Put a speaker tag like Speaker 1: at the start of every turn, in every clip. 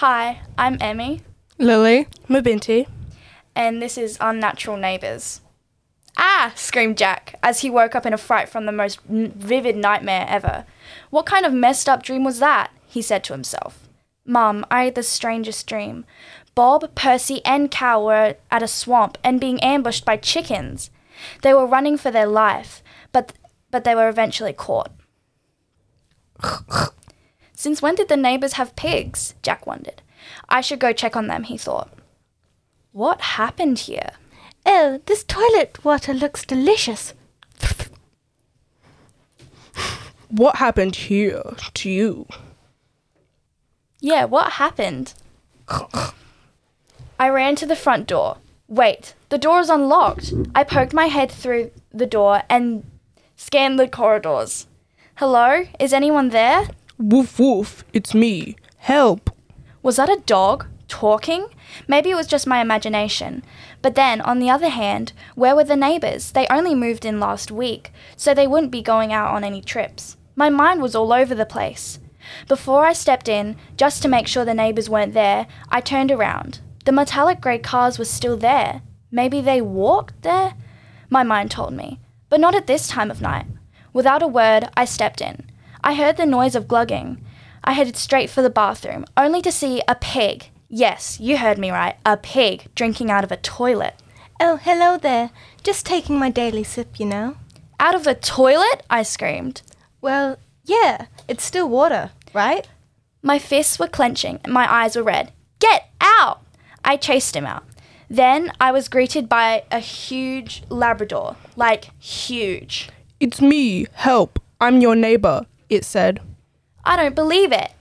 Speaker 1: Hi, I'm Emmie,
Speaker 2: Lily.
Speaker 3: Mabinty.
Speaker 1: and this is Unnatural Neighbours. Ah! screamed Jack as he woke up in a fright from the most n- vivid nightmare ever. What kind of messed up dream was that? he said to himself. Mum, I had the strangest dream. Bob, Percy, and Cal were at a swamp and being ambushed by chickens. They were running for their life, but but they were eventually caught. Since when did the neighbors have pigs? Jack wondered. I should go check on them, he thought. What happened here?
Speaker 3: Oh, this toilet water looks delicious.
Speaker 2: What happened here to you?
Speaker 1: Yeah, what happened? I ran to the front door. Wait, the door is unlocked. I poked my head through the door and scanned the corridors. Hello? Is anyone there?
Speaker 2: Woof woof, it's me. Help.
Speaker 1: Was that a dog talking? Maybe it was just my imagination. But then, on the other hand, where were the neighbours? They only moved in last week, so they wouldn't be going out on any trips. My mind was all over the place. Before I stepped in, just to make sure the neighbours weren't there, I turned around. The metallic grey cars were still there. Maybe they walked there? My mind told me. But not at this time of night. Without a word, I stepped in. I heard the noise of glugging. I headed straight for the bathroom, only to see a pig. Yes, you heard me right. A pig drinking out of a toilet.
Speaker 3: Oh, hello there. Just taking my daily sip, you know.
Speaker 1: Out of a toilet? I screamed.
Speaker 3: Well, yeah, it's still water, right?
Speaker 1: My fists were clenching and my eyes were red. Get out! I chased him out. Then I was greeted by a huge Labrador. Like, huge.
Speaker 2: It's me. Help. I'm your neighbor, it said.
Speaker 1: I don't believe it.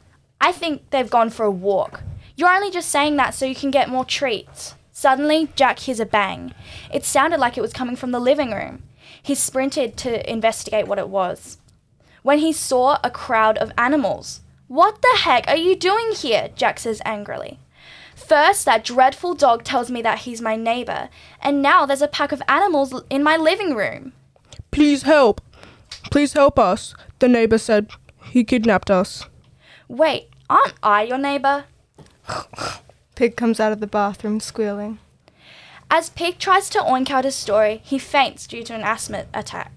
Speaker 1: I think they've gone for a walk. You're only just saying that so you can get more treats. Suddenly, Jack hears a bang. It sounded like it was coming from the living room. He sprinted to investigate what it was. When he saw a crowd of animals. What the heck are you doing here? Jack says angrily. First, that dreadful dog tells me that he's my neighbor, and now there's a pack of animals in my living room.
Speaker 2: Please help. Please help us. The neighbor said he kidnapped us.
Speaker 1: Wait, aren't I your neighbor?
Speaker 3: Pig comes out of the bathroom squealing.
Speaker 1: As Pig tries to oink out his story, he faints due to an asthma attack.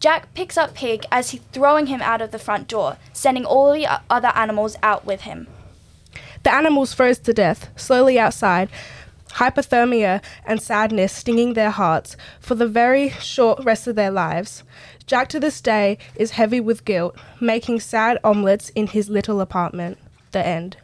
Speaker 1: Jack picks up Pig as he's throwing him out of the front door, sending all the other animals out with him.
Speaker 2: The animals froze to death, slowly outside, hypothermia and sadness stinging their hearts for the very short rest of their lives. Jack to this day is heavy with guilt, making sad omelets in his little apartment. The end.